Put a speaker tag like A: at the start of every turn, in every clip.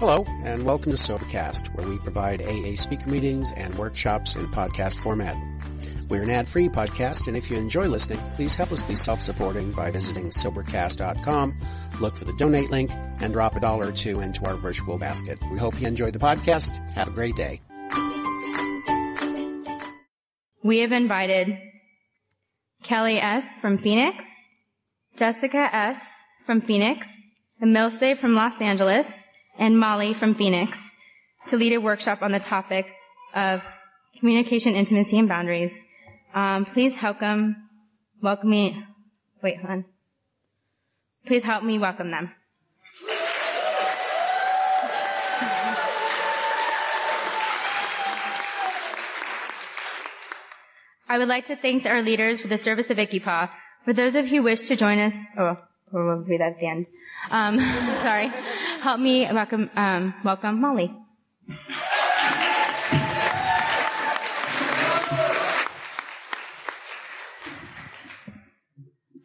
A: Hello, and welcome to Sobercast, where we provide AA speaker meetings and workshops in podcast format. We're an ad-free podcast, and if you enjoy listening, please help us be self-supporting by visiting Sobercast.com, look for the donate link, and drop a dollar or two into our virtual basket. We hope you enjoy the podcast. Have a great day.
B: We have invited Kelly S. from Phoenix, Jessica S. from Phoenix, and Emilce from Los Angeles, and Molly from Phoenix to lead a workshop on the topic of communication, intimacy, and boundaries. Um, please welcome, welcome me. Wait, hold on. Please help me welcome them. I would like to thank our leaders for the service of ICYPAA. For those of you who wish to join us, oh, we'll read that at the end. Um, sorry. Help me welcome, um, welcome Molly.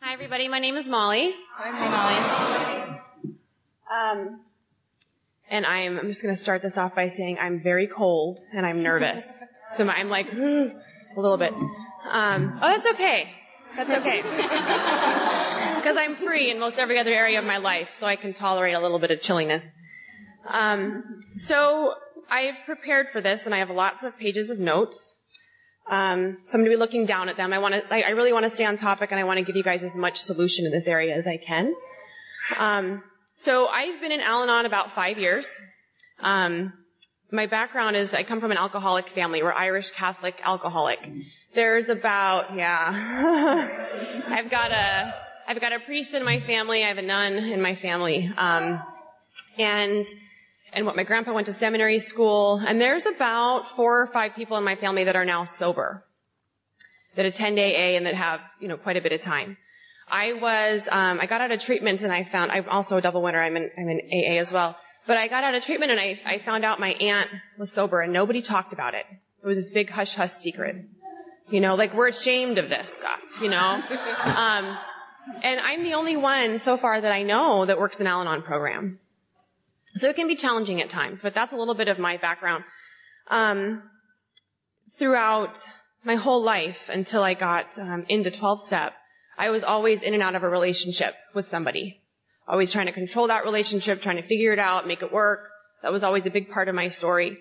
C: Hi everybody, my name is Molly.
B: Hi, Molly.
C: Um, and I'm, I'm just going to start this off by saying I'm very cold and I'm nervous. so I'm like a little bit. Um, oh, that's okay. That's okay. Because I'm free in most every other area of my life, so I can tolerate a little bit of chilliness. Um, so I've prepared for this, and I have lots of pages of notes. Um, so I'm going to be looking down at them. I want to, I, I really want to stay on topic, and I want to give you guys as much solution in this area as I can. Um, so I've been in Al-Anon about five years. Um, my background is I come from an alcoholic family. We're Irish Catholic alcoholic. There's about yeah. I've got a I've got a priest in my family. I have a nun in my family. Um, and and what my grandpa went to seminary school. And there's about four or five people in my family that are now sober, that attend AA and that have you know quite a bit of time. I was um, I got out of treatment and I found I'm also a double winner. I'm in I'm in AA as well. But I got out of treatment and I, I found out my aunt was sober and nobody talked about it. It was this big hush hush secret. You know, like we're ashamed of this stuff, you know? Um, and I'm the only one so far that I know that works an Al-Anon program. So it can be challenging at times, but that's a little bit of my background. Um, throughout my whole life until I got um, into 12 step, I was always in and out of a relationship with somebody. Always trying to control that relationship, trying to figure it out, make it work. That was always a big part of my story.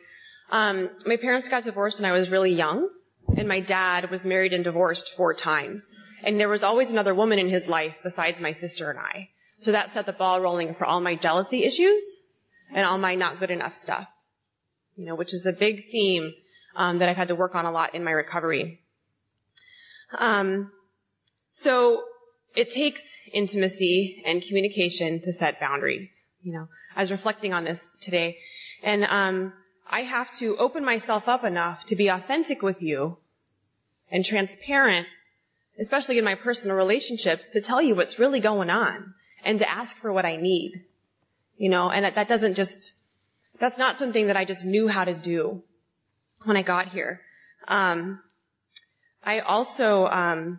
C: Um, my parents got divorced when I was really young, and my dad was married and divorced four times. And there was always another woman in his life besides my sister and I. So that set the ball rolling for all my jealousy issues and all my not good enough stuff. You know, which is a big theme um, that I've had to work on a lot in my recovery. Um, so it takes intimacy and communication to set boundaries. You know, I was reflecting on this today, and um, I have to open myself up enough to be authentic with you and transparent, especially in my personal relationships, to tell you what's really going on and to ask for what I need. You know, and that, that doesn't just, that's not something that I just knew how to do when I got here. Um, I also, um,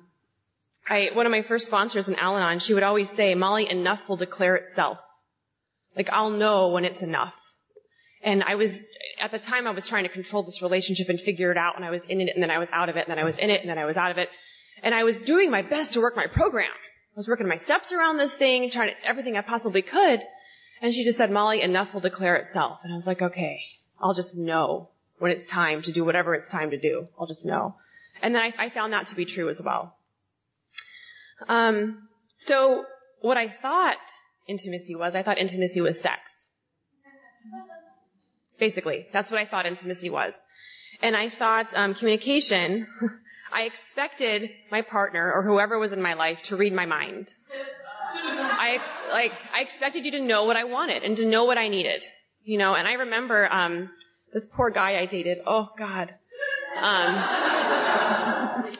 C: I, one of my first sponsors in Al-Anon, she would always say, Molly, enough will declare itself. Like, I'll know when it's enough. And I was, at the time I was trying to control this relationship and figure it out and I was in it and then I was out of it and then I was in it and then I was out of it. And I was doing my best to work my program. I was working my steps around this thing, trying to, everything I possibly could. And she just said, Molly, enough will declare itself. And I was like, okay, I'll just know when it's time to do whatever it's time to do. I'll just know. And then I, I found that to be true as well. Um, so what I thought intimacy was, I thought intimacy was sex. Basically, that's what I thought intimacy was. And I thought um, communication, I expected my partner or whoever was in my life to read my mind. I ex- like I expected you to know what I wanted and to know what I needed, you know. And I remember um, this poor guy I dated. Oh God. Um,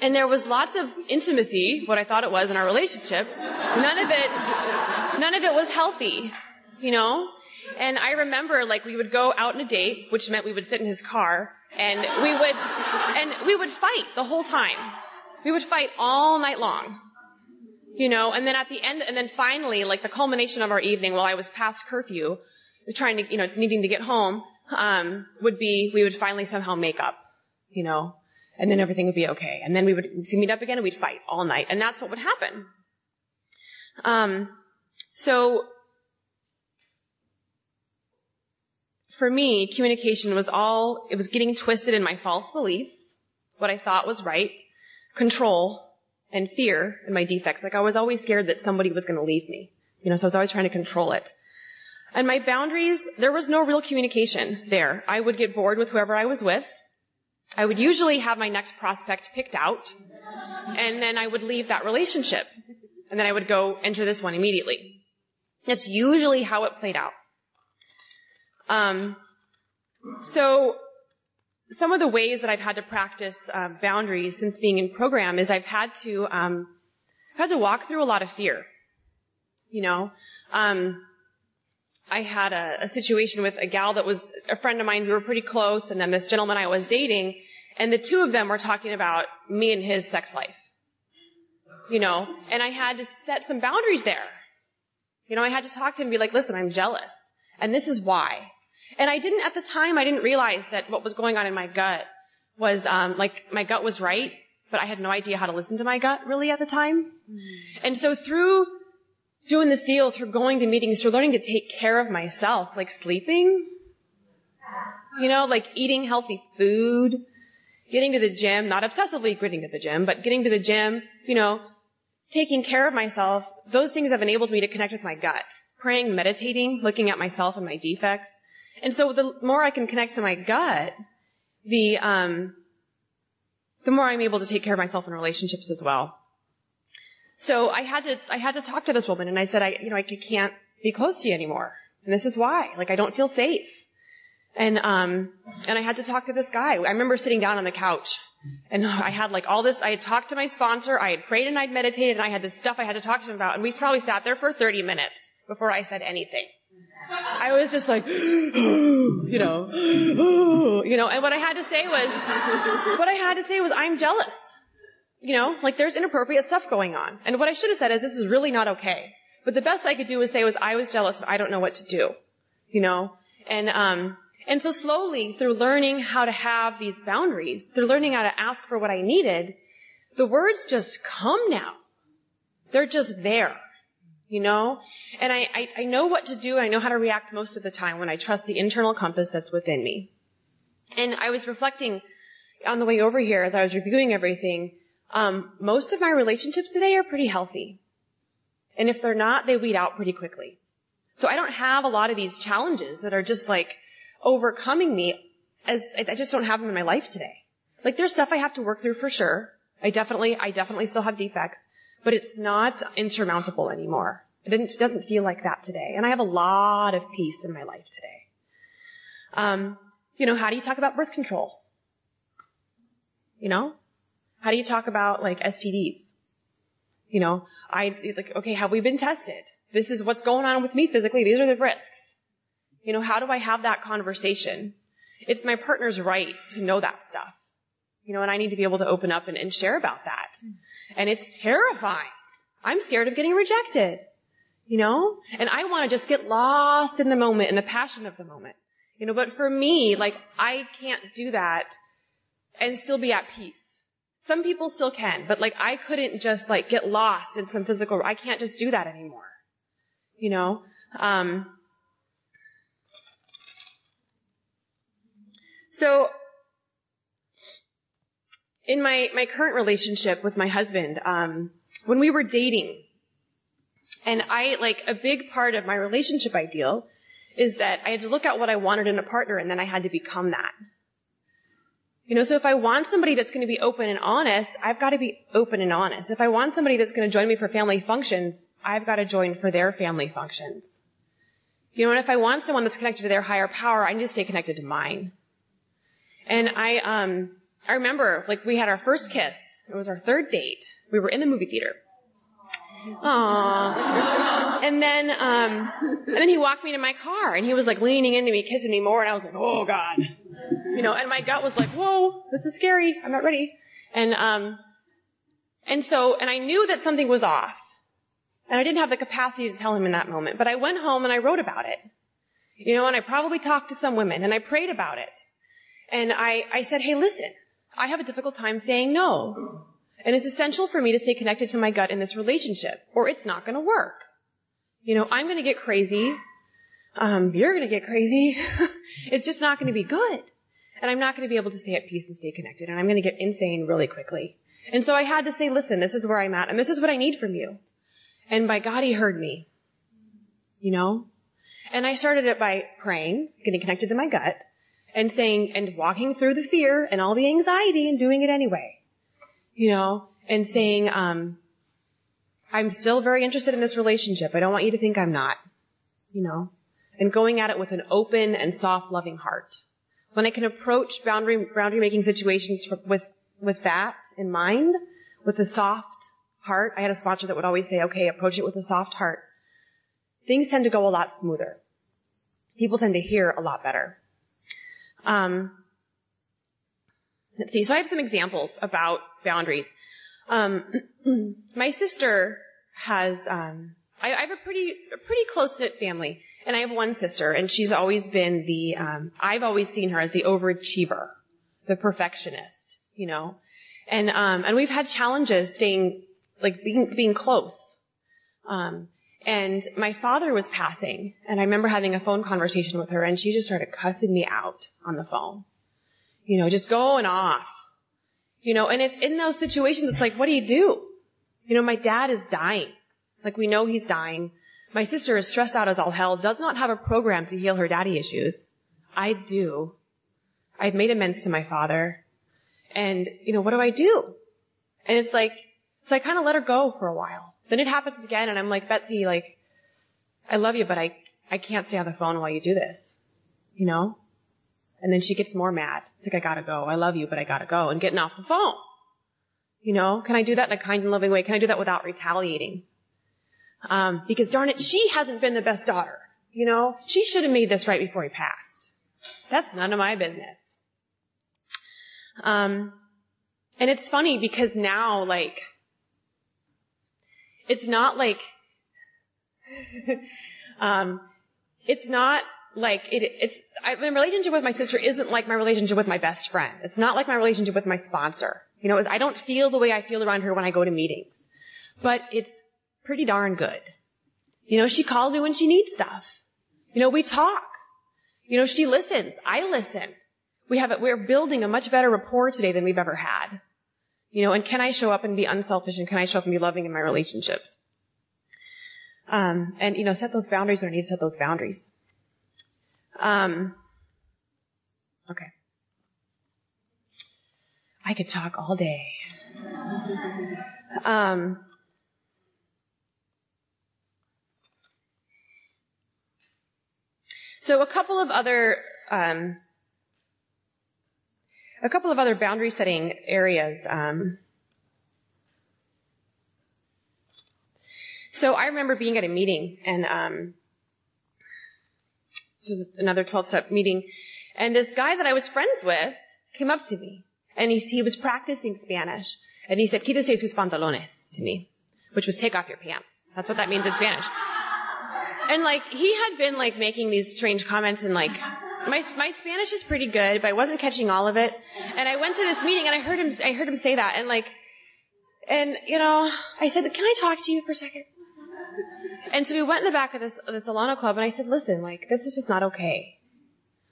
C: and there was lots of intimacy, what I thought it was in our relationship. None of it, none of it was healthy, you know. And I remember like we would go out on a date, which meant we would sit in his car and we would, and we would fight the whole time. We would fight all night long. You know, and then at the end, and then finally, like the culmination of our evening while I was past curfew, trying to, you know, needing to get home, um, would be we would finally somehow make up, you know, and then everything would be okay. And then we would meet up again and we'd fight all night. And that's what would happen. Um, so for me, communication was all, it was getting twisted in my false beliefs, what I thought was right, control, and fear in my defects. Like I was always scared that somebody was going to leave me. You know, so I was always trying to control it. And my boundaries, there was no real communication there. I would get bored with whoever I was with. I would usually have my next prospect picked out, and then I would leave that relationship. And then I would go enter this one immediately. That's usually how it played out. Um, so some of the ways that I've had to practice uh, boundaries since being in program is I've had to um, had to walk through a lot of fear. You know, um, I had a, a situation with a gal that was a friend of mine. We were pretty close, and then this gentleman I was dating, and the two of them were talking about me and his sex life. You know, and I had to set some boundaries there. You know, I had to talk to him and be like, listen, I'm jealous. And this is why. And I didn't, at the time, I didn't realize that what was going on in my gut was, um, like, my gut was right, but I had no idea how to listen to my gut really at the time. Mm. And so through doing this deal, through going to meetings, through learning to take care of myself, like sleeping, you know, like eating healthy food, getting to the gym, not obsessively getting to the gym, but getting to the gym, you know, taking care of myself, those things have enabled me to connect with my gut. Praying, meditating, looking at myself and my defects, and so the more I can connect to my gut, the, um, the more I'm able to take care of myself in relationships as well. So I had to, I had to talk to this woman and I said, I, you know, I can't be close to you anymore. And this is why. Like I don't feel safe. And, um, and I had to talk to this guy. I remember sitting down on the couch and I had like all this, I had talked to my sponsor, I had prayed and I'd meditated and I had this stuff I had to talk to him about and we probably sat there for 30 minutes before I said anything. I was just like, you know, you know, and what I had to say was, what I had to say was, I'm jealous. You know, like there's inappropriate stuff going on. And what I should have said is, this is really not okay. But the best I could do was say was, I was jealous I don't know what to do. You know? And, um, and so slowly, through learning how to have these boundaries, through learning how to ask for what I needed, the words just come now. They're just there you know? And I, I, I know what to do. I know how to react most of the time when I trust the internal compass that's within me. And I was reflecting on the way over here as I was reviewing everything. Um, most of my relationships today are pretty healthy. And if they're not, they weed out pretty quickly. So I don't have a lot of these challenges that are just like overcoming me as I just don't have them in my life today. Like there's stuff I have to work through for sure. I definitely, I definitely still have defects but it's not insurmountable anymore. It, doesn't feel like that today. And I have a lot of peace in my life today. Um, you know, how do you talk about birth control? You know? How do you talk about like STDs? You know, I, like, okay, have we been tested? This is what's going on with me physically. These are the risks. You know, how do I have that conversation? It's my partner's right to know that stuff. You know, and I need to be able to open up and, and share about that. And it's terrifying. I'm scared of getting rejected. You know? And I want to just get lost in the moment, in the passion of the moment. You know, but for me, like, I can't do that and still be at peace. Some people still can, but like, I couldn't just like get lost in some physical, I can't just do that anymore. You know? Um, so, in my, my current relationship with my husband, um, when we were dating, and I, like, a big part of my relationship ideal is that I had to look at what I wanted in a partner and then I had to become that. You know, so if I want somebody that's going to be open and honest, I've got to be open and honest. If I want somebody that's going to join me for family functions, I've got to join for their family functions. You know, and if I want someone that's connected to their higher power, I need to stay connected to mine. And I, um, I remember, like, we had our first kiss. It was our third date. We were in the movie theater. Aww. And then, um, and then he walked me to my car and he was like leaning into me, kissing me more and I was like, oh god. You know, and my gut was like, whoa, this is scary. I'm not ready. And, um, and so, and I knew that something was off. And I didn't have the capacity to tell him in that moment, but I went home and I wrote about it. You know, and I probably talked to some women and I prayed about it. And I, I said, hey, listen, I have a difficult time saying no. And it's essential for me to stay connected to my gut in this relationship or it's not going to work. You know, I'm going to get crazy. Um, you're going to get crazy. it's just not going to be good. And I'm not going to be able to stay at peace and stay connected. And I'm going to get insane really quickly. And so I had to say, listen, this is where I'm at and this is what I need from you. And by God, he heard me. You know? And I started it by praying, getting connected to my gut, and saying, and walking through the fear and all the anxiety and doing it anyway. You know? And saying, um, I'm still very interested in this relationship. I don't want you to think I'm not. You know? And going at it with an open and soft, loving heart. When I can approach boundary, boundary making situations for, with, with that in mind, with a soft heart, I had a sponsor that would always say, okay, approach it with a soft heart. Things tend to go a lot smoother. People tend to hear a lot better. Um, let's see. So I have some examples about boundaries. Um, my sister has, um, I, I, have a pretty, a pretty close knit family, and I have one sister, and she's always been the, um, I've always seen her as the overachiever, the perfectionist, you know, and um, and we've had challenges staying, like being being close. Um, and my father was passing, and I remember having a phone conversation with her, and she just started cussing me out on the phone, you know, just going off you know, and if in those situations, it's like, what do you do? You know, my dad is dying. Like we know he's dying. My sister is stressed out as all hell, does not have a program to heal her daddy issues. I do. I've made amends to my father. And, you know, what do I do? And it's like, so I kind of let her go for a while. Then it happens again and I'm like, Betsy, like, I love you, but I, I can't stay on the phone while you do this. You know? And then she gets more mad. It's like, I gotta go. I love you, but I gotta go. And getting off the phone. You know, can I do that in a kind and loving way? Can I do that without retaliating? Um, because darn it, she hasn't been the best daughter. You know, she should have made this right before he passed. That's none of my business. Um, and it's funny because now, like, it's not like, um, it's not like it, it's I, my relationship with my sister isn't like my relationship with my best friend. It's not like my relationship with my sponsor. You know, I don't feel the way I feel around her when I go to meetings, but it's pretty darn good. You know, she calls me when she needs stuff. You know, we talk. You know, she listens. I listen. We have. We're building a much better rapport today than we've ever had. You know, and can I show up and be unselfish and can I show up and be loving in my relationships? Um, and you know, set those boundaries or need to set those boundaries. Um, okay. I could talk all day. Um, so a couple of other um, a couple of other boundary setting areas. Um, so I remember being at a meeting and um, this was another 12 step meeting. And this guy that I was friends with came up to me and he, he was practicing Spanish and he said, quítese sus pantalones to me, which was take off your pants. That's what that means in Spanish. And like, he had been like making these strange comments and like, my, my Spanish is pretty good, but I wasn't catching all of it. And I went to this meeting and I heard him, I heard him say that and like, and you know, I said, can I talk to you for a second? And so we went in the back of this, this Alano club and I said, listen, like, this is just not okay.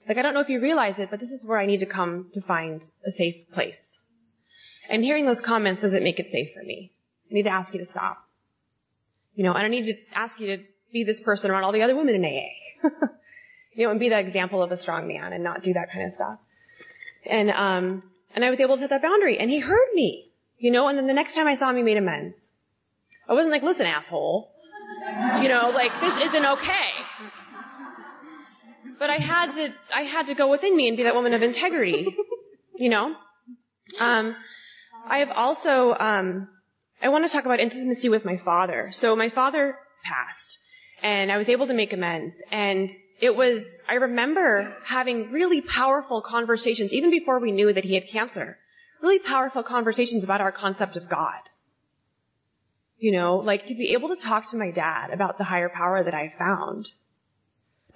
C: Like, I don't know if you realize it, but this is where I need to come to find a safe place. And hearing those comments doesn't make it safe for me. I need to ask you to stop. You know, I need to ask you to be this person around all the other women in AA. you know, and be that example of a strong man and not do that kind of stuff. And, um, and I was able to set that boundary and he heard me, you know, and then the next time I saw him, he made amends. I wasn't like, listen, asshole. You know, like this isn't okay. But I had to, I had to go within me and be that woman of integrity. You know? Um, I have also, um, I want to talk about intimacy with my father. So my father passed and I was able to make amends and it was, I remember having really powerful conversations even before we knew that he had cancer. Really powerful conversations about our concept of God. You know, like to be able to talk to my dad about the higher power that I found.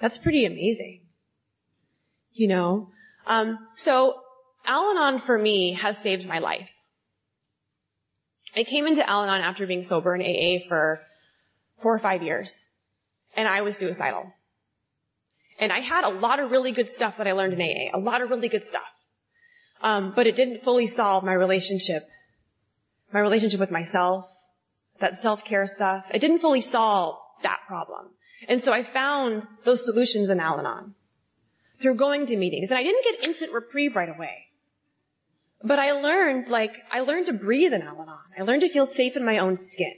C: That's pretty amazing. You know? Um, so Al-Anon for me has saved my life. I came into Al-Anon after being sober in AA for four or five years. And I was suicidal. And I had a lot of really good stuff that I learned in AA. A lot of really good stuff. Um, but it didn't fully solve my relationship, my relationship with myself, that self-care stuff. It didn't fully solve that problem. And so I found those solutions in Al-Anon through going to meetings. And I didn't get instant reprieve right away. But I learned, like, I learned to breathe in Al-Anon. I learned to feel safe in my own skin.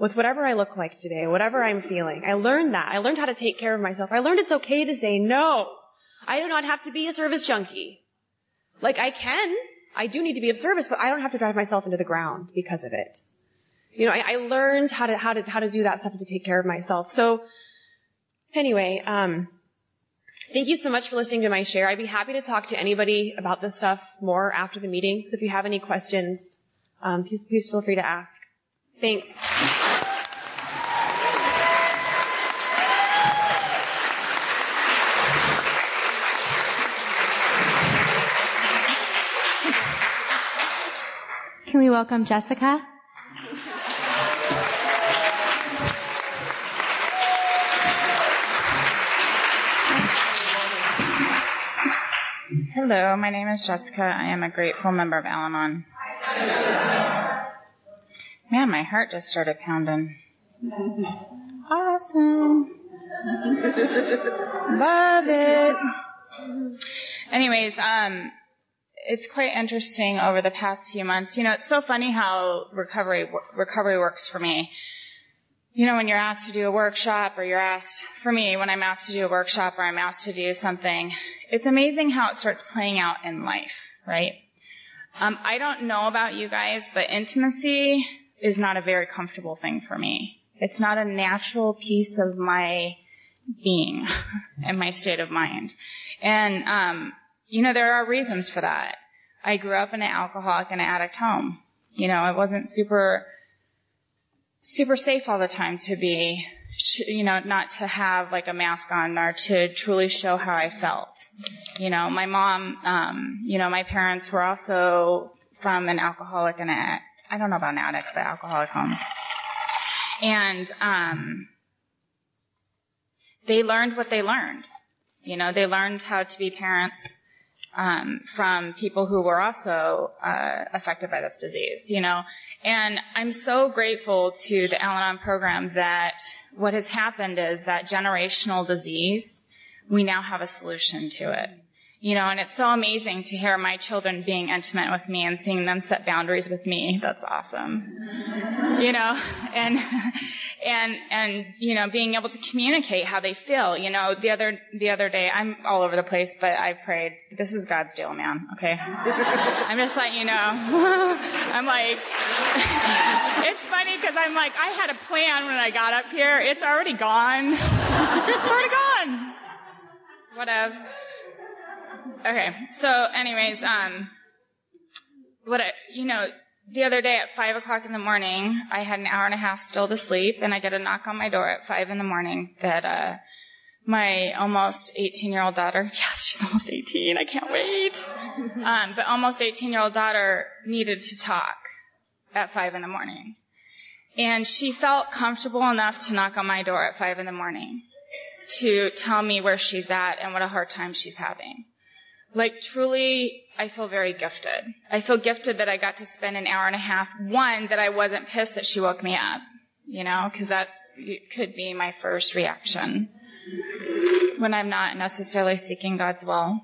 C: With whatever I look like today, whatever I'm feeling. I learned that. I learned how to take care of myself. I learned it's okay to say no. I do not have to be a service junkie. Like I can. I do need to be of service, but I don't have to drive myself into the ground because of it. You know, I, I learned how to, how to, how to do that stuff to take care of myself. So, anyway, um, thank you so much for listening to my share. I'd be happy to talk to anybody about this stuff more after the meeting. So if you have any questions, um, please, please feel free to ask. Thanks.
B: We welcome Jessica?
D: Hello, my name is Jessica. I am a grateful member of Al Anon. Man, my heart just started pounding. Awesome. Love it. Anyways, um, it's quite interesting over the past few months. You know, it's so funny how recovery recovery works for me. You know, when you're asked to do a workshop or you're asked, for me, when I'm asked to do a workshop or I'm asked to do something, it's amazing how it starts playing out in life, right? Um, I don't know about you guys, but intimacy is not a very comfortable thing for me. It's not a natural piece of my being and my state of mind. And, um, you know, there are reasons for that. I grew up in an alcoholic and an addict home. You know, it wasn't super, super safe all the time to be, you know, not to have like a mask on or to truly show how I felt. You know, my mom, um, you know, my parents were also from an alcoholic and a, I don't know about an addict, but alcoholic home. And, um, they learned what they learned. You know, they learned how to be parents um, from people who were also uh, affected by this disease, you know. And I'm so grateful to the Al-Anon program that what has happened is that generational disease, we now have a solution to it. You know, and it's so amazing to hear my children being intimate with me and seeing them set boundaries with me. That's awesome. you know, and, and, and, you know, being able to communicate how they feel. You know, the other, the other day, I'm all over the place, but I prayed, this is God's deal, man. Okay. I'm just letting you know. I'm like, it's funny because I'm like, I had a plan when I got up here. It's already gone. it's already gone. Whatever. Okay. So, anyways, um, what I, you know, the other day at five o'clock in the morning, I had an hour and a half still to sleep, and I get a knock on my door at five in the morning that uh, my almost 18 year old daughter, yes, she's almost 18, I can't wait, um, but almost 18 year old daughter needed to talk at five in the morning, and she felt comfortable enough to knock on my door at five in the morning to tell me where she's at and what a hard time she's having. Like truly, I feel very gifted. I feel gifted that I got to spend an hour and a half. One, that I wasn't pissed that she woke me up, you know, cause that's, could be my first reaction when I'm not necessarily seeking God's will.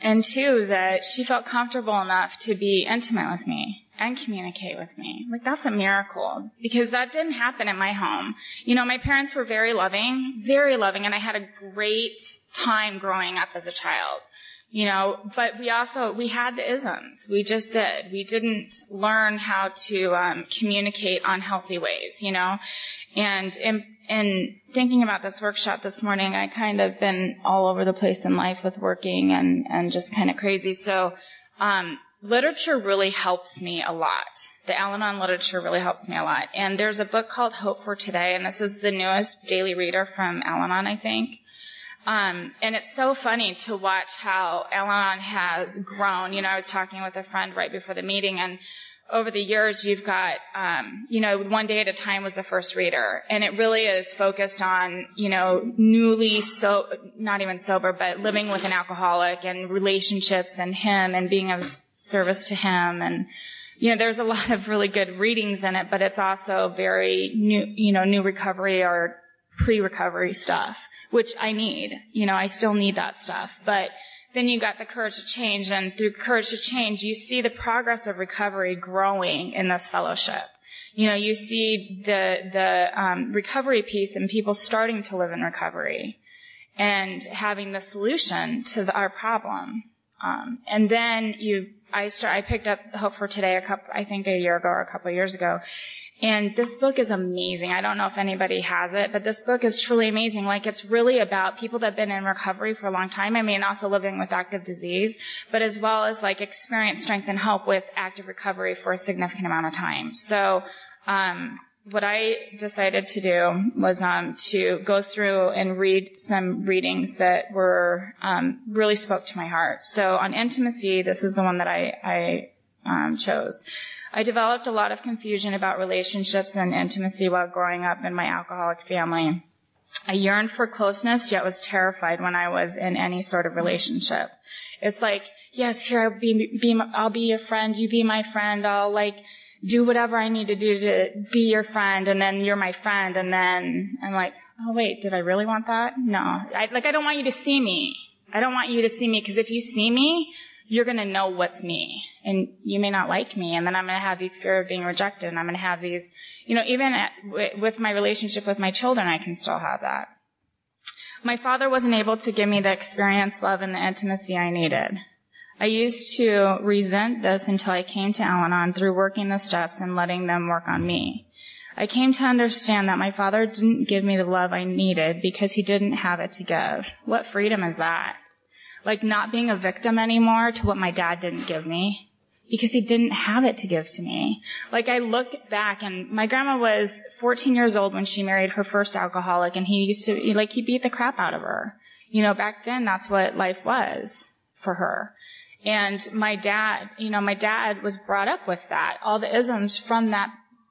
D: And two, that she felt comfortable enough to be intimate with me and communicate with me. Like that's a miracle because that didn't happen in my home. You know, my parents were very loving, very loving, and I had a great time growing up as a child you know, but we also, we had the isms. We just did. We didn't learn how to um, communicate on healthy ways, you know. And in, in thinking about this workshop this morning, I kind of been all over the place in life with working and, and just kind of crazy. So, um, literature really helps me a lot. The Al-Anon literature really helps me a lot. And there's a book called Hope for Today, and this is the newest daily reader from Al-Anon, I think. Um, and it's so funny to watch how Al-Anon has grown. You know, I was talking with a friend right before the meeting, and over the years, you've got, um, you know, one day at a time was the first reader, and it really is focused on, you know, newly so, not even sober, but living with an alcoholic and relationships and him and being of service to him. And, you know, there's a lot of really good readings in it, but it's also very new, you know, new recovery or pre-recovery stuff, which I need. You know, I still need that stuff, but then you got the courage to change and through courage to change, you see the progress of recovery growing in this fellowship. You know, you see the, the, um, recovery piece and people starting to live in recovery and having the solution to the, our problem. Um, and then you, I start, I picked up Hope for Today a couple, I think a year ago or a couple years ago, and this book is amazing. I don't know if anybody has it, but this book is truly amazing. Like it's really about people that have been in recovery for a long time. I mean, also living with active disease, but as well as like experience, strength, and help with active recovery for a significant amount of time. So, um, what I decided to do was um, to go through and read some readings that were um, really spoke to my heart. So on intimacy, this is the one that I, I um, chose. I developed a lot of confusion about relationships and intimacy while growing up in my alcoholic family. I yearned for closeness, yet was terrified when I was in any sort of relationship. It's like, yes, here I'll be, be I'll be your friend, you be my friend, I'll like do whatever I need to do to be your friend, and then you're my friend, and then I'm like, oh wait, did I really want that? No, I, like I don't want you to see me. I don't want you to see me because if you see me, you're going to know what's me and you may not like me and then I'm going to have these fear of being rejected and I'm going to have these, you know, even at, with my relationship with my children, I can still have that. My father wasn't able to give me the experience, love, and the intimacy I needed. I used to resent this until I came to Al-Anon through working the steps and letting them work on me. I came to understand that my father didn't give me the love I needed because he didn't have it to give. What freedom is that? Like not being a victim anymore to what my dad didn't give me because he didn't have it to give to me. Like I look back and my grandma was 14 years old when she married her first alcoholic and he used to, like he beat the crap out of her. You know, back then that's what life was for her. And my dad, you know, my dad was brought up with that, all the isms from that,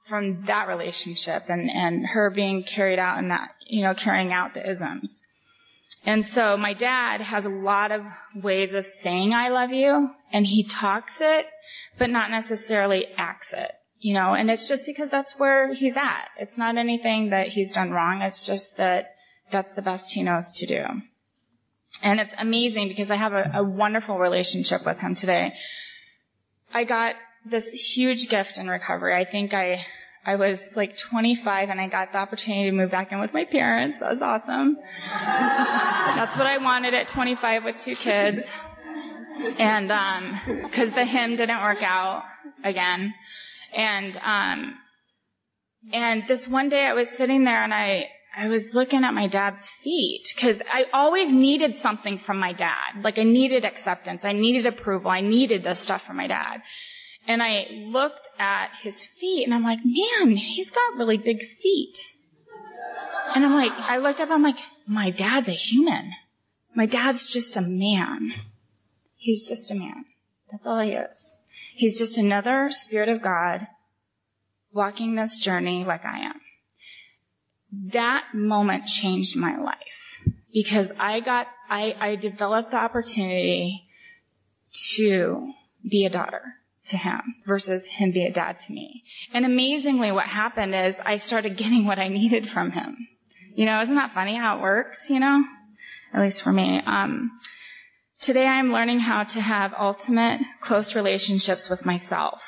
D: from that relationship and, and her being carried out in that, you know, carrying out the isms. And so my dad has a lot of ways of saying I love you and he talks it, but not necessarily acts it, you know, and it's just because that's where he's at. It's not anything that he's done wrong. It's just that that's the best he knows to do. And it's amazing because I have a, a wonderful relationship with him today. I got this huge gift in recovery. I think I I was like 25 and I got the opportunity to move back in with my parents. That was awesome. That's what I wanted at 25 with two kids. And, um, cause the him didn't work out again. And, um, and this one day I was sitting there and I, I was looking at my dad's feet because I always needed something from my dad. Like I needed acceptance. I needed approval. I needed this stuff from my dad. And I looked at his feet and I'm like, man, he's got really big feet. And I'm like, I looked up, I'm like, my dad's a human. My dad's just a man. He's just a man. That's all he is. He's just another spirit of God walking this journey like I am. That moment changed my life because I got, I, I developed the opportunity to be a daughter to him versus him be a dad to me. And amazingly what happened is I started getting what I needed from him. You know, isn't that funny how it works, you know? At least for me. Um, today I'm learning how to have ultimate close relationships with myself.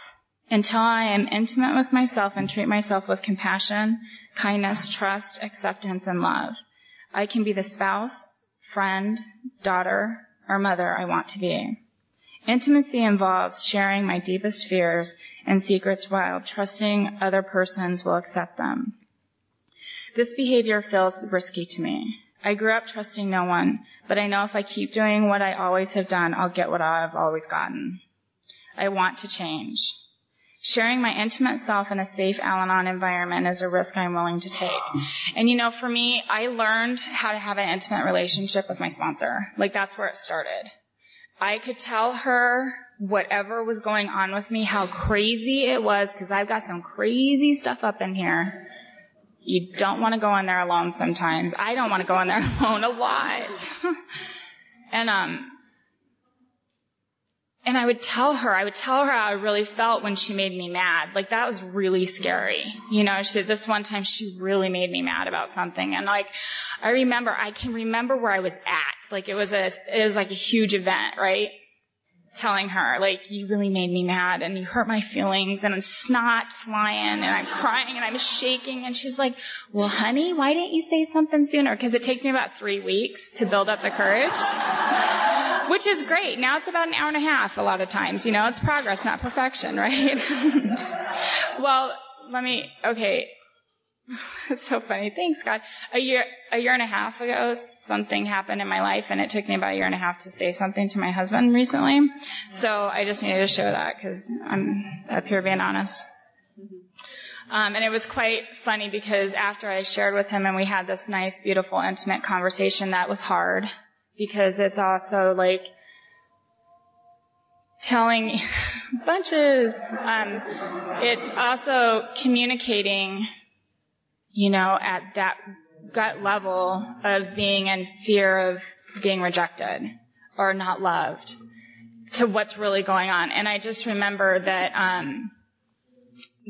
D: Until I am intimate with myself and treat myself with compassion, kindness, trust, acceptance, and love, I can be the spouse, friend, daughter, or mother I want to be. Intimacy involves sharing my deepest fears and secrets while trusting other persons will accept them. This behavior feels risky to me. I grew up trusting no one, but I know if I keep doing what I always have done, I'll get what I've always gotten. I want to change. Sharing my intimate self in a safe Al-Anon environment is a risk I'm willing to take. And you know, for me, I learned how to have an intimate relationship with my sponsor. Like that's where it started. I could tell her whatever was going on with me, how crazy it was, because I've got some crazy stuff up in here. You don't want to go in there alone sometimes. I don't want to go in there alone a lot. and um and I would tell her, I would tell her how I really felt when she made me mad. Like that was really scary. You know, she, this one time she really made me mad about something. And like, I remember, I can remember where I was at. Like it was a, it was like a huge event, right? Telling her, like, you really made me mad and you hurt my feelings and I'm snot flying and I'm crying and I'm shaking. And she's like, well, honey, why didn't you say something sooner? Cause it takes me about three weeks to build up the courage. Which is great. Now it's about an hour and a half a lot of times. You know, it's progress, not perfection, right? well, let me, okay. It's so funny. Thanks, God. A year, a year and a half ago, something happened in my life and it took me about a year and a half to say something to my husband recently. So I just needed to show that because I'm up here being honest. Um, and it was quite funny because after I shared with him and we had this nice, beautiful, intimate conversation that was hard because it's also like telling bunches. Um, it's also communicating, you know, at that gut level of being in fear of being rejected or not loved to what's really going on. And I just remember that, um,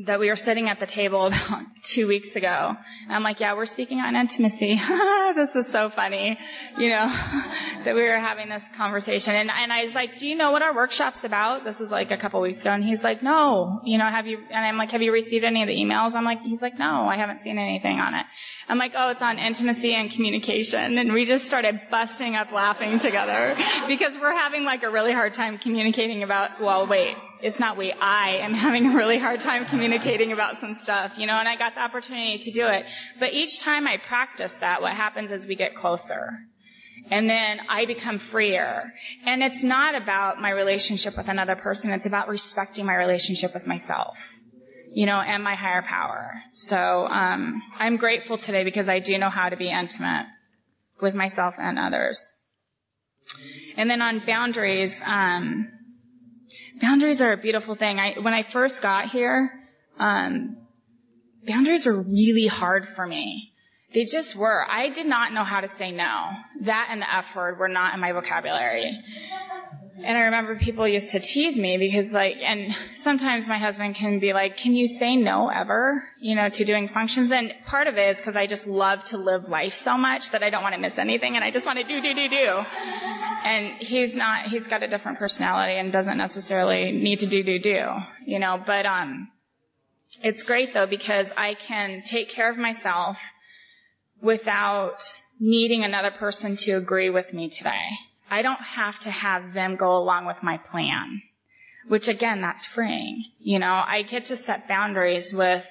D: that we were sitting at the table about two weeks ago. And I'm like, yeah, we're speaking on intimacy. this is so funny, you know, that we were having this conversation. And, and I was like, do you know what our workshop's about? This was like a couple weeks ago. And he's like, no, you know, have you, and I'm like, have you received any of the emails? I'm like, he's like, no, I haven't seen anything on it. I'm like, oh, it's on intimacy and communication. And we just started busting up laughing together because we're having like a really hard time communicating about, well, wait, it's not we, I am having a really hard time communicating about some stuff, you know, and I got the opportunity to do it. But each time I practice that, what happens is we get closer. And then I become freer. And it's not about my relationship with another person, it's about respecting my relationship with myself. You know, and my higher power. So, um, I'm grateful today because I do know how to be intimate with myself and others. And then on boundaries, um, boundaries are a beautiful thing. I, when I first got here, um, boundaries were really hard for me. They just were. I did not know how to say no. That and the F word were not in my vocabulary. And I remember people used to tease me because like, and sometimes my husband can be like, can you say no ever, you know, to doing functions? And part of it is because I just love to live life so much that I don't want to miss anything and I just want to do, do, do, do. And he's not, he's got a different personality and doesn't necessarily need to do, do, do, you know, but, um, it's great though because I can take care of myself without needing another person to agree with me today. I don't have to have them go along with my plan, which again, that's freeing. You know, I get to set boundaries with,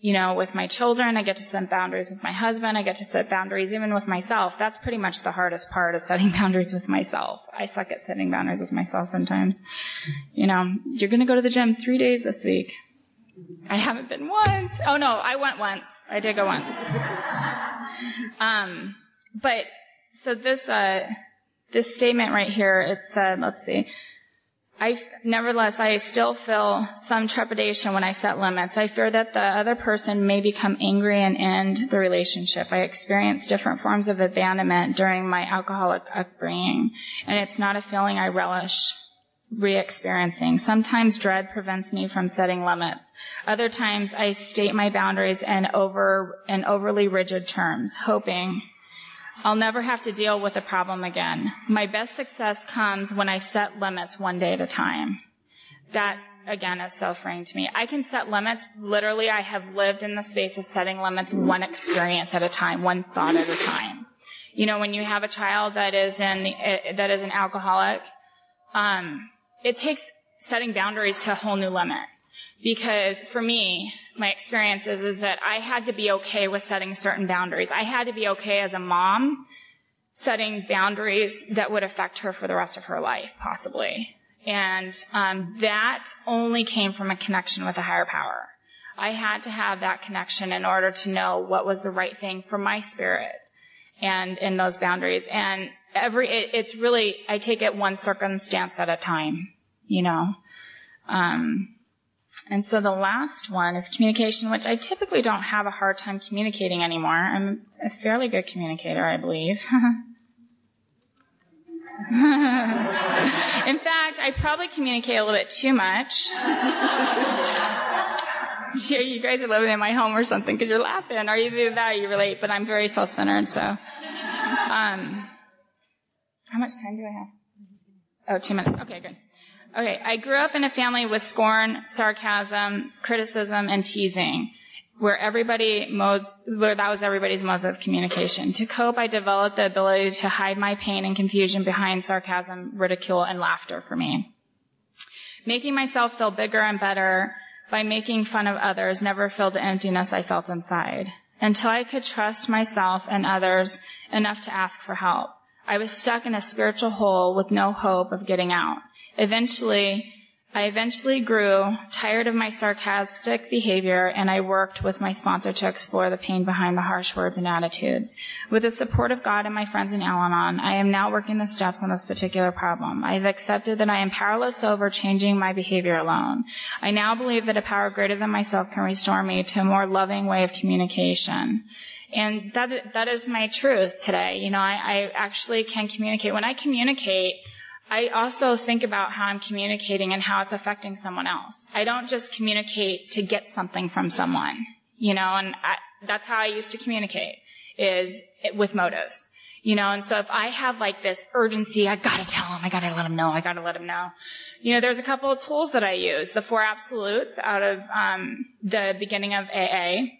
D: you know, with my children. I get to set boundaries with my husband. I get to set boundaries even with myself. That's pretty much the hardest part of setting boundaries with myself. I suck at setting boundaries with myself sometimes. You know, you're going to go to the gym three days this week. I haven't been once. Oh no, I went once. I did go once. Um, but so this, uh, this statement right here, it said, let's see, I, nevertheless, I still feel some trepidation when I set limits. I fear that the other person may become angry and end the relationship. I experienced different forms of abandonment during my alcoholic upbringing, and it's not a feeling I relish re-experiencing. Sometimes dread prevents me from setting limits. Other times I state my boundaries in over, in overly rigid terms, hoping I'll never have to deal with the problem again. My best success comes when I set limits one day at a time. That again is so freeing to me. I can set limits. Literally, I have lived in the space of setting limits one experience at a time, one thought at a time. You know, when you have a child that is in, that is an alcoholic, um, it takes setting boundaries to a whole new limit. Because for me, my experience is, is that I had to be okay with setting certain boundaries. I had to be okay as a mom setting boundaries that would affect her for the rest of her life, possibly. And um, that only came from a connection with a higher power. I had to have that connection in order to know what was the right thing for my spirit and in those boundaries. And every, it, it's really, I take it one circumstance at a time, you know. Um, and so the last one is communication, which I typically don't have a hard time communicating anymore. I'm a fairly good communicator, I believe. In fact, I probably communicate a little bit too much. you guys are living in my home or something because you're laughing, or either that you relate, but I'm very self-centered, so. Um, how much time do I have? Oh, two minutes. Okay, good. Okay, I grew up in a family with scorn, sarcasm, criticism, and teasing, where everybody modes, where that was everybody's modes of communication. To cope, I developed the ability to hide my pain and confusion behind sarcasm, ridicule, and laughter for me. Making myself feel bigger and better by making fun of others never filled the emptiness I felt inside. Until I could trust myself and others enough to ask for help. I was stuck in a spiritual hole with no hope of getting out. Eventually, I eventually grew tired of my sarcastic behavior and I worked with my sponsor to explore the pain behind the harsh words and attitudes. With the support of God and my friends in Al-Anon, I am now working the steps on this particular problem. I have accepted that I am powerless over changing my behavior alone. I now believe that a power greater than myself can restore me to a more loving way of communication. And that, that is my truth today. You know, I, I actually can communicate. When I communicate, I also think about how I'm communicating and how it's affecting someone else. I don't just communicate to get something from someone, you know, and I, that's how I used to communicate is with motives, you know, and so if I have like this urgency, I gotta tell him, I gotta let him know, I gotta let him know. You know, there's a couple of tools that I use. The four absolutes out of um, the beginning of AA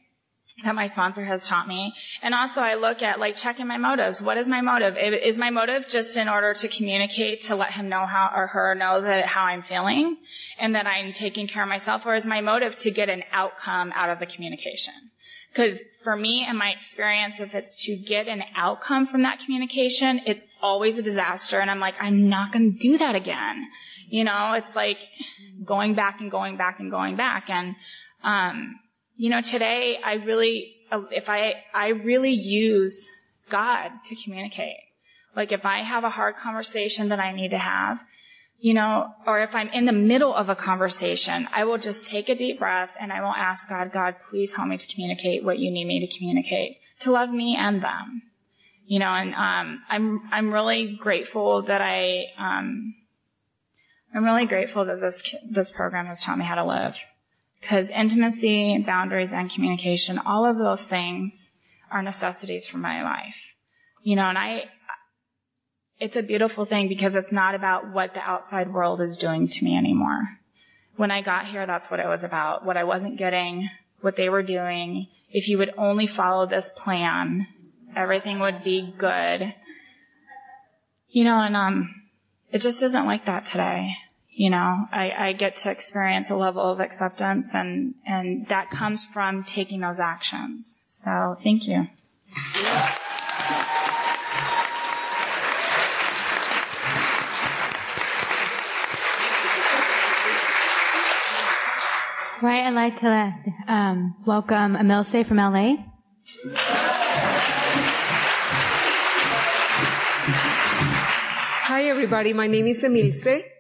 D: that my sponsor has taught me. And also I look at like checking my motives. What is my motive? Is my motive just in order to communicate to let him know how or her know that how I'm feeling and that I'm taking care of myself or is my motive to get an outcome out of the communication? Because for me and my experience, if it's to get an outcome from that communication, it's always a disaster. And I'm like, I'm not going to do that again. You know, it's like going back and going back and going back. And, um, you know, today I really, if I, I really use God to communicate. Like if I have a hard conversation that I need to have, you know, or if I'm in the middle of a conversation, I will just take a deep breath and I will ask God, God, please help me to communicate what you need me to communicate, to love me and them. You know, and um, I'm I'm really grateful that I um, I'm really grateful that this this program has taught me how to live. Because intimacy, boundaries, and communication, all of those things are necessities for my life. You know, and I, it's a beautiful thing because it's not about what the outside world is doing to me anymore. When I got here, that's what it was about. What I wasn't getting, what they were doing. If you would only follow this plan, everything would be good. You know, and um, it just isn't like that today you know, I, I get to experience a level of acceptance and, and that comes from taking those actions. So thank you.
B: Right, I'd like to um, welcome Emilce from LA.
E: Hi everybody, my name is Emilce.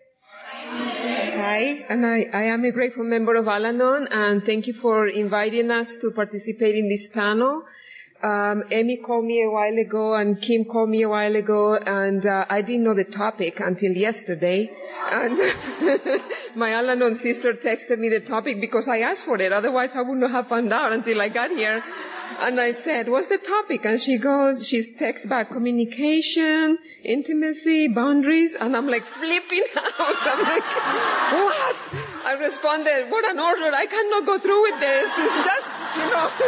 E: Hi, and I, I am a grateful member of Al-Anon, and thank you for inviting us to participate in this panel. Um, Amy called me a while ago, and Kim called me a while ago, and uh, I didn't know the topic until yesterday. And my Al-Anon sister texted me the topic because I asked for it. Otherwise, I wouldn't have found out until I got here. And I said, what's the topic? And she goes, she texts back communication, intimacy, boundaries. And I'm like flipping out. I'm like, what? I responded, what an order. I cannot go through with this. It's just, you know,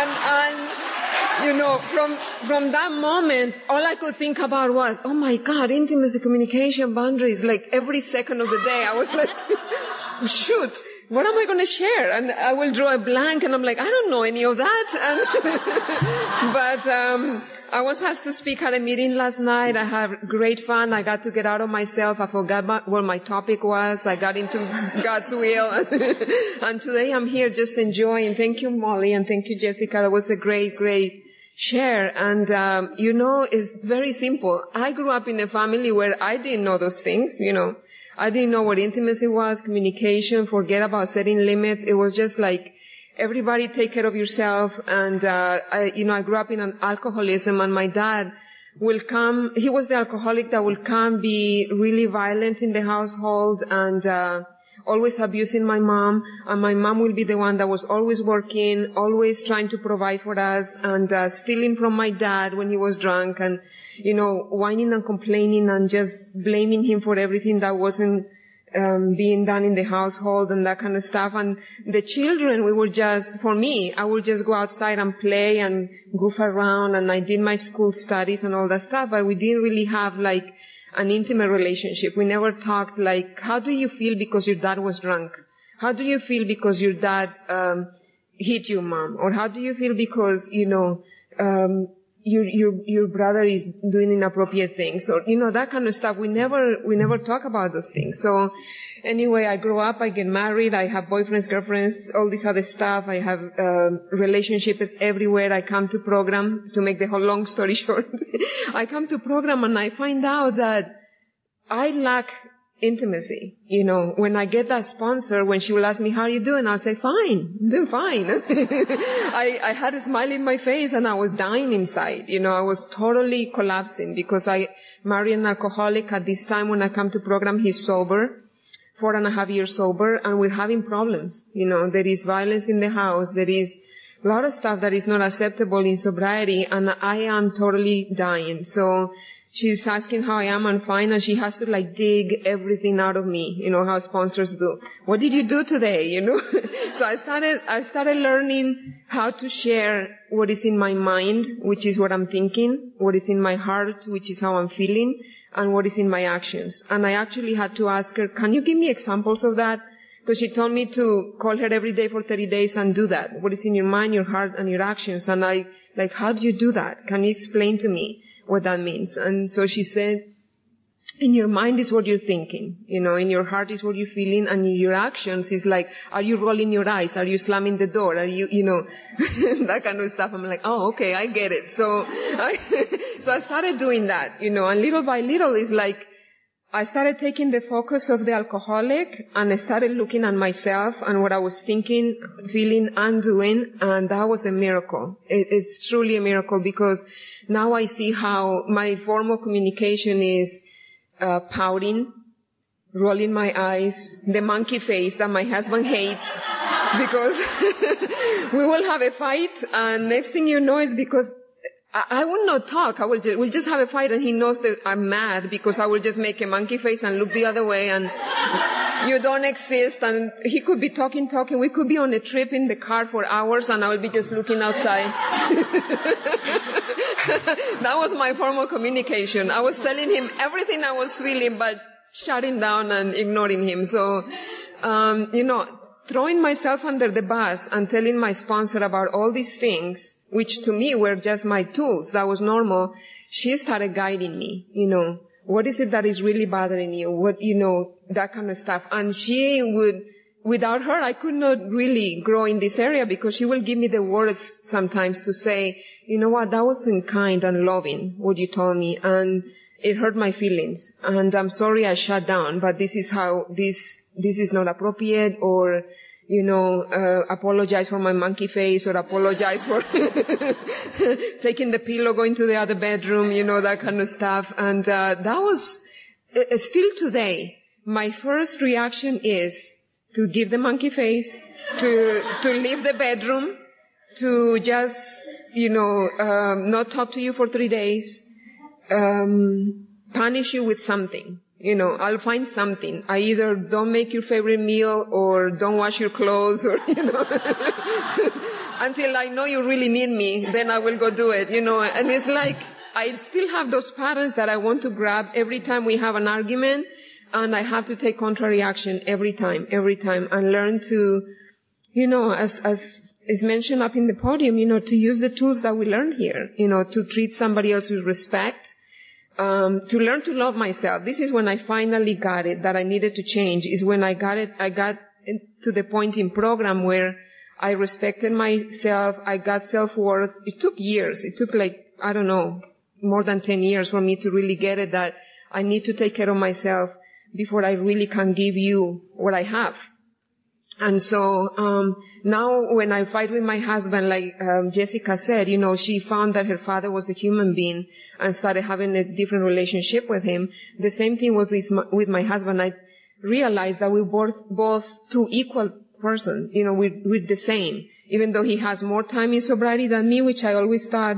E: and, and, you know, from, from that moment, all I could think about was, oh my God, intimacy, communication, boundaries, like every second of the day. I was like, shoot, what am I going to share? And I will draw a blank and I'm like, I don't know any of that. And but, um, I was asked to speak at a meeting last night. I had great fun. I got to get out of myself. I forgot my, what my topic was. I got into God's will. and today I'm here just enjoying. Thank you, Molly, and thank you, Jessica. That was a great, great share. And, um, you know, it's very simple. I grew up in a family where I didn't know those things, you know. I didn't know what intimacy was, communication, forget about setting limits. It was just like, everybody take care of yourself. And, uh, I, you know, I grew up in an alcoholism and my dad will come, he was the alcoholic that will come be really violent in the household and, uh, always abusing my mom and my mom will be the one that was always working, always trying to provide for us and, uh, stealing from my dad when he was drunk and, you know, whining and complaining and just blaming him for everything that wasn't um, being done in the household and that kind of stuff. And the children, we were just, for me, I would just go outside and play and goof around and I did my school studies and all that stuff, but we didn't really have like an intimate relationship. We never talked like, how do you feel because your dad was drunk? How do you feel because your dad um, hit you, mom? Or how do you feel because, you know, um, your your your brother is doing inappropriate things or you know that kind of stuff. We never we never talk about those things. So anyway i grow up i get married i have boyfriends girlfriends all this other stuff. I have uh, relationships everywhere. I come to program to make the whole long story short. I come to program and i find out that i lack intimacy. You know, when I get that sponsor, when she will ask me, how are you doing? I'll say, fine, I'm doing fine. I, I had a smile in my face and I was dying inside. You know, I was totally collapsing because I married an alcoholic at this time when I come to program, he's sober, four and a half years sober, and we're having problems. You know, there is violence in the house, there is a lot of stuff that is not acceptable in sobriety, and I am totally dying. So, she's asking how I am and fine and she has to like dig everything out of me, you know, how sponsors do. What did you do today, you know? so I started, I started learning how to share what is in my mind, which is what I'm thinking, what is in my heart, which is how I'm feeling, and what is in my actions. And I actually had to ask her, can you give me examples of that? Because she told me to call her every day for 30 days and do that. What is in your mind, your heart, and your actions? And I, like, how do you do that? Can you explain to me? What that means. And so she said, in your mind is what you're thinking, you know, in your heart is what you're feeling, and in your actions is like, are you rolling your eyes? Are you slamming the door? Are you, you know, that kind of stuff. I'm like, oh, okay, I get it. So, I, so I started doing that, you know, and little by little it's like, I started taking the focus of the alcoholic and I started looking at myself and what I was thinking, feeling, and doing, and that was a miracle. It, it's truly a miracle because now I see how my form of communication is uh, pouting, rolling my eyes, the monkey face that my husband hates because we will have a fight and next thing you know is because I, will not talk. I will just, we'll just have a fight and he knows that I'm mad because I will just make a monkey face and look the other way and you don't exist and he could be talking, talking. We could be on a trip in the car for hours and I will be just looking outside. that was my form of communication. I was telling him everything I was feeling but shutting down and ignoring him. So, um, you know, throwing myself under the bus and telling my sponsor about all these things, which to me were just my tools, that was normal, she started guiding me, you know, what is it that is really bothering you? What, you know, that kind of stuff. And she would, without her, I could not really grow in this area because she will give me the words sometimes to say, you know what, that wasn't kind and loving, what you told me. And it hurt my feelings and I'm sorry I shut down, but this is how this, this is not appropriate or, you know, uh, apologize for my monkey face or apologize for taking the pillow, going to the other bedroom, you know, that kind of stuff. And, uh, that was, uh, still today, my first reaction is to give the monkey face, to, to leave the bedroom, to just, you know, um, not talk to you for three days, um, punish you with something. You know, I'll find something. I either don't make your favorite meal or don't wash your clothes or, you know, until I know you really need me, then I will go do it, you know, and it's like, I still have those patterns that I want to grab every time we have an argument and I have to take contrary action every time, every time, and learn to, you know, as, as is mentioned up in the podium, you know, to use the tools that we learn here, you know, to treat somebody else with respect, um, to learn to love myself. This is when I finally got it that I needed to change. Is when I got it. I got to the point in program where I respected myself. I got self worth. It took years. It took like I don't know more than ten years for me to really get it that I need to take care of myself before I really can give you what I have. And so um, now, when I fight with my husband, like um, Jessica said, you know, she found that her father was a human being and started having a different relationship with him. The same thing with with my husband. I realized that we both both two equal person. You know, we're, we're the same. Even though he has more time in sobriety than me, which I always thought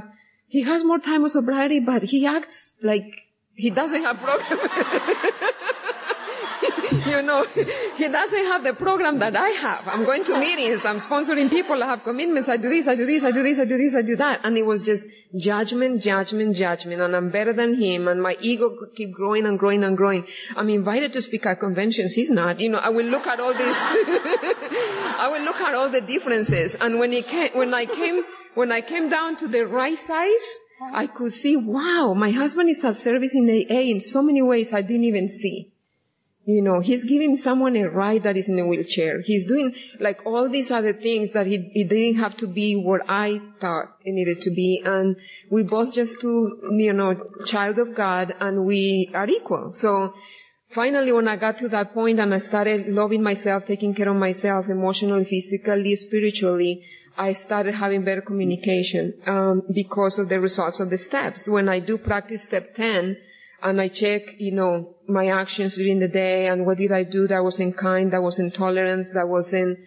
E: he has more time in sobriety, but he acts like he doesn't have problems. you know, he doesn't have the program that I have. I'm going to meetings, I'm sponsoring people, I have commitments, I do this, I do this, I do this, I do this, I do that. And it was just judgment, judgment, judgment, and I'm better than him, and my ego keep growing and growing and growing. I'm invited to speak at conventions, he's not. You know, I will look at all this, I will look at all the differences, and when he came, when I came, when I came down to the right size, I could see, wow, my husband is at service in AA in so many ways I didn't even see. You know, he's giving someone a ride that is in a wheelchair. He's doing like all these other things that he, he didn't have to be what I thought it needed to be. And we both just two, you know, child of God and we are equal. So finally when I got to that point and I started loving myself, taking care of myself emotionally, physically, spiritually, I started having better communication um, because of the results of the steps. When I do practice step 10, and I check, you know, my actions during the day and what did I do that wasn't kind, that wasn't tolerance, that wasn't,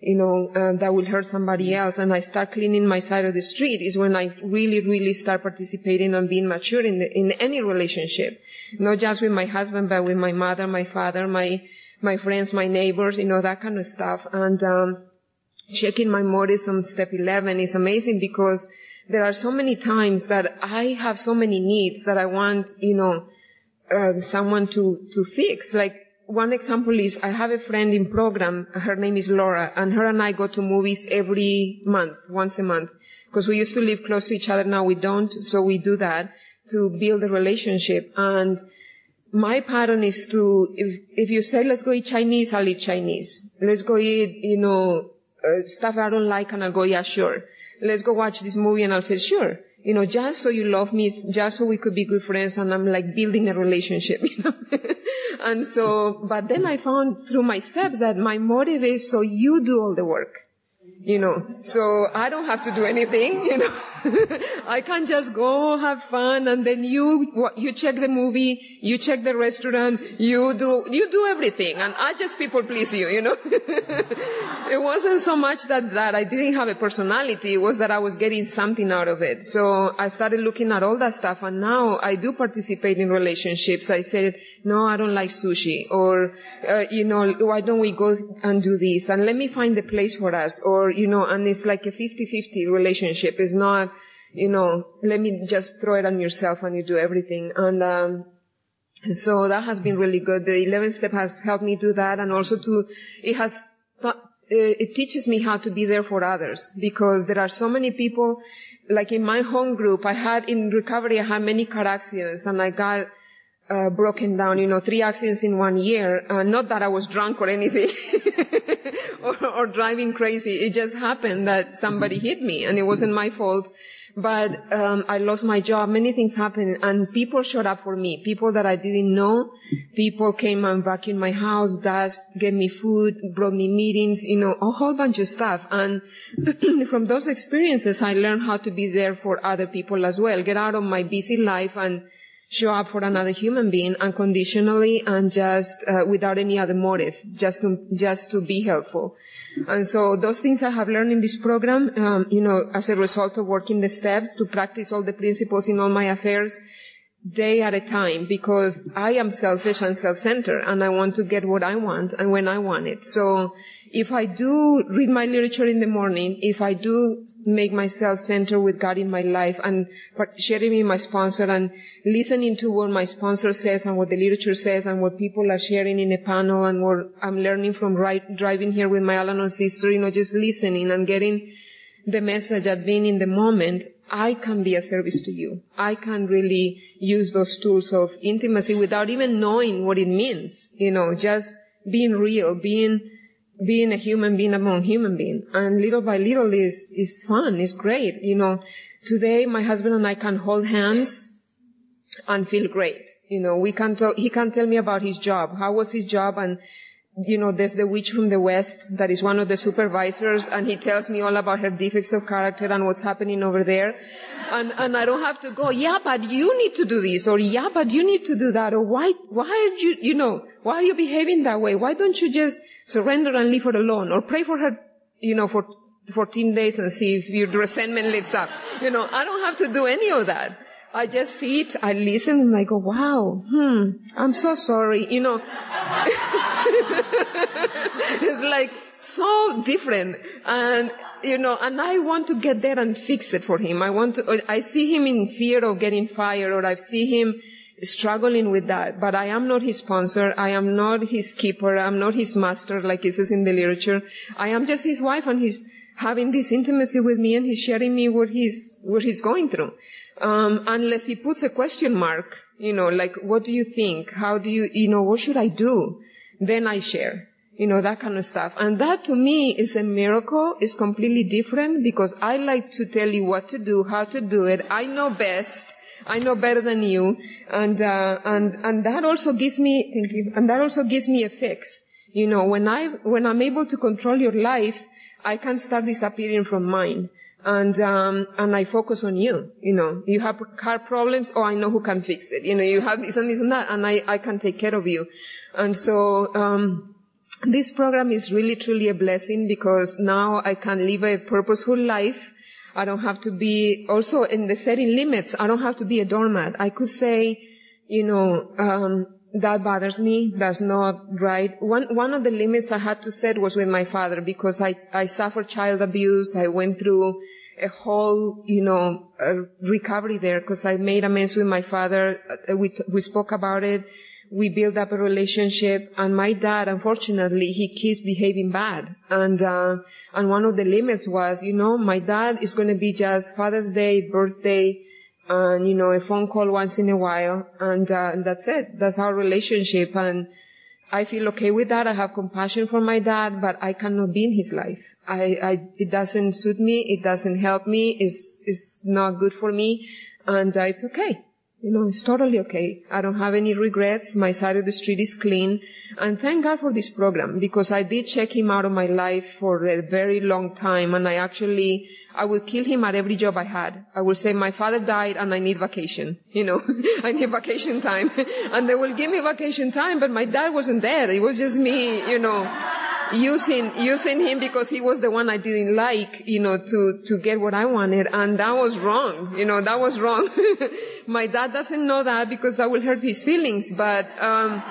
E: you know, uh, that will hurt somebody else. And I start cleaning my side of the street is when I really, really start participating and being mature in the, in any relationship, not just with my husband, but with my mother, my father, my my friends, my neighbors, you know, that kind of stuff. And um, checking my motives on step 11 is amazing because there are so many times that I have so many needs that I want, you know, uh, someone to, to fix. Like one example is I have a friend in program. Her name is Laura and her and I go to movies every month, once a month. Because we used to live close to each other. Now we don't. So we do that to build a relationship. And my pattern is to, if, if you say, let's go eat Chinese, I'll eat Chinese. Let's go eat, you know, uh, stuff I don't like and I'll go, yeah, sure let's go watch this movie and I'll say, sure. You know, just so you love me, just so we could be good friends and I'm like building a relationship, you know. and so, but then I found through my steps that my motive is so you do all the work you know. So I don't have to do anything, you know. I can just go have fun and then you, you check the movie, you check the restaurant, you do, you do everything and I just people please you, you know. it wasn't so much that, that I didn't have a personality, it was that I was getting something out of it. So I started looking at all that stuff and now I do participate in relationships. I said, no, I don't like sushi or, uh, you know, why don't we go and do this and let me find the place for us or, you know, and it's like a 50-50 relationship. It's not, you know, let me just throw it on yourself and you do everything. And, um, so that has been really good. The 11th step has helped me do that and also to, it has, it teaches me how to be there for others because there are so many people, like in my home group, I had in recovery, I had many car accidents and I got uh, broken down, you know, three accidents in one year. Uh, not that I was drunk or anything, or, or, driving crazy. It just happened that somebody hit me, and it wasn't my fault. But um, I lost my job. Many things happened, and people showed up for me. People that I didn't know. People came and vacuumed my house, dust, gave me food, brought me meetings, you know, a whole bunch of stuff. And from those experiences, I learned how to be there for other people as well. Get out of my busy life and show up for another human being unconditionally and just uh, without any other motive, just to just to be helpful. And so those things I have learned in this program, um, you know, as a result of working the steps to practice all the principles in all my affairs, day at a time because I am selfish and self-centered and I want to get what I want and when I want it. So if I do read my literature in the morning, if I do make myself center with God in my life and sharing with my sponsor and listening to what my sponsor says and what the literature says and what people are sharing in a panel and what I'm learning from right, driving here with my Al-Anon sister, you know, just listening and getting the message at being in the moment, I can be a service to you. I can really use those tools of intimacy without even knowing what it means, you know, just being real, being being a human being among human being. And little by little is, is fun, is great. You know, today my husband and I can hold hands and feel great. You know, we can talk, he can tell me about his job. How was his job? And, you know, there's the witch from the West that is one of the supervisors and he tells me all about her defects of character and what's happening over there. And, and I don't have to go, yeah, but you need to do this or yeah, but you need to do that or why, why are you, you know, why are you behaving that way? Why don't you just surrender and leave her alone or pray for her, you know, for 14 days and see if your resentment lifts up. You know, I don't have to do any of that. I just sit, I listen, and I go, wow, hmm, I'm so sorry. You know, it's like so different. And, you know, and I want to get there and fix it for him. I want to, I see him in fear of getting fired or I see him struggling with that, but I am not his sponsor. I am not his keeper. I'm not his master, like it says in the literature. I am just his wife, and he's having this intimacy with me, and he's sharing me what he's what he's going through. Um, unless he puts a question mark, you know, like, what do you think? How do you, you know, what should I do? Then I share, you know, that kind of stuff. And that to me is a miracle. It's completely different because I like to tell you what to do, how to do it. I know best. I know better than you, and uh, and and that also gives me thank you, and that also gives me a fix. You know, when I when I'm able to control your life, I can start disappearing from mine, and um, and I focus on you. You know, you have car problems, oh, I know who can fix it. You know, you have this and this and that, and I I can take care of you, and so. Um, this program is really truly a blessing because now I can live a purposeful life I don't have to be also in the setting limits. I don't have to be a doormat. I could say, you know, um, that bothers me. That's not right. One one of the limits I had to set was with my father because I I suffered child abuse. I went through a whole, you know, recovery there because I made amends with my father. Uh, we we spoke about it we built up a relationship and my dad unfortunately he keeps behaving bad and uh, and one of the limits was you know my dad is going to be just father's day birthday and you know a phone call once in a while and, uh, and that's it that's our relationship and I feel okay with that. I have compassion for my dad, but I cannot be in his life. I, I, it doesn't suit me. It doesn't help me. It's, it's not good for me. And uh, it's okay. You know, it's totally okay. I don't have any regrets. My side of the street is clean. And thank God for this program because I did check him out of my life for a very long time and I actually, I would kill him at every job I had. I would say my father died and I need vacation. You know, I need vacation time. and they will give me vacation time, but my dad wasn't there. It was just me, you know using using him because he was the one I didn't like, you know, to to get what I wanted, and that was wrong. You know, that was wrong. My dad doesn't know that because that will hurt his feelings, but um,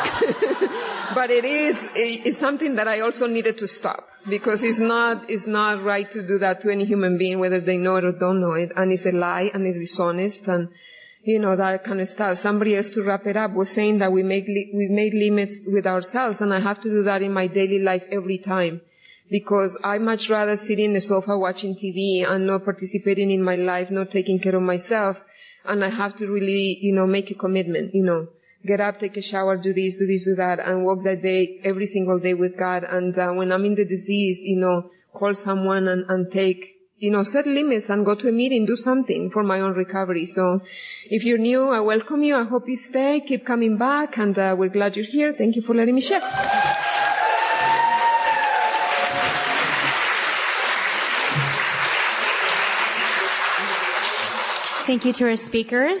E: but it is it's something that I also needed to stop because it's not it's not right to do that to any human being, whether they know it or don't know it, and it's a lie and it's dishonest and you know, that kind of stuff. Somebody else to wrap it up was saying that we make, li- we made limits with ourselves and I have to do that in my daily life every time. Because I much rather sit in the sofa watching TV and not participating in my life, not taking care of myself. And I have to really, you know, make a commitment, you know, get up, take a shower, do this, do this, do that, and walk that day every single day with God. And uh, when I'm in the disease, you know, call someone and, and take you know, set limits and go to a meeting, do something for my own recovery. So if you're new, I welcome you. I hope you stay, keep coming back, and uh, we're glad you're here. Thank you for letting me share.
B: Thank you to our speakers.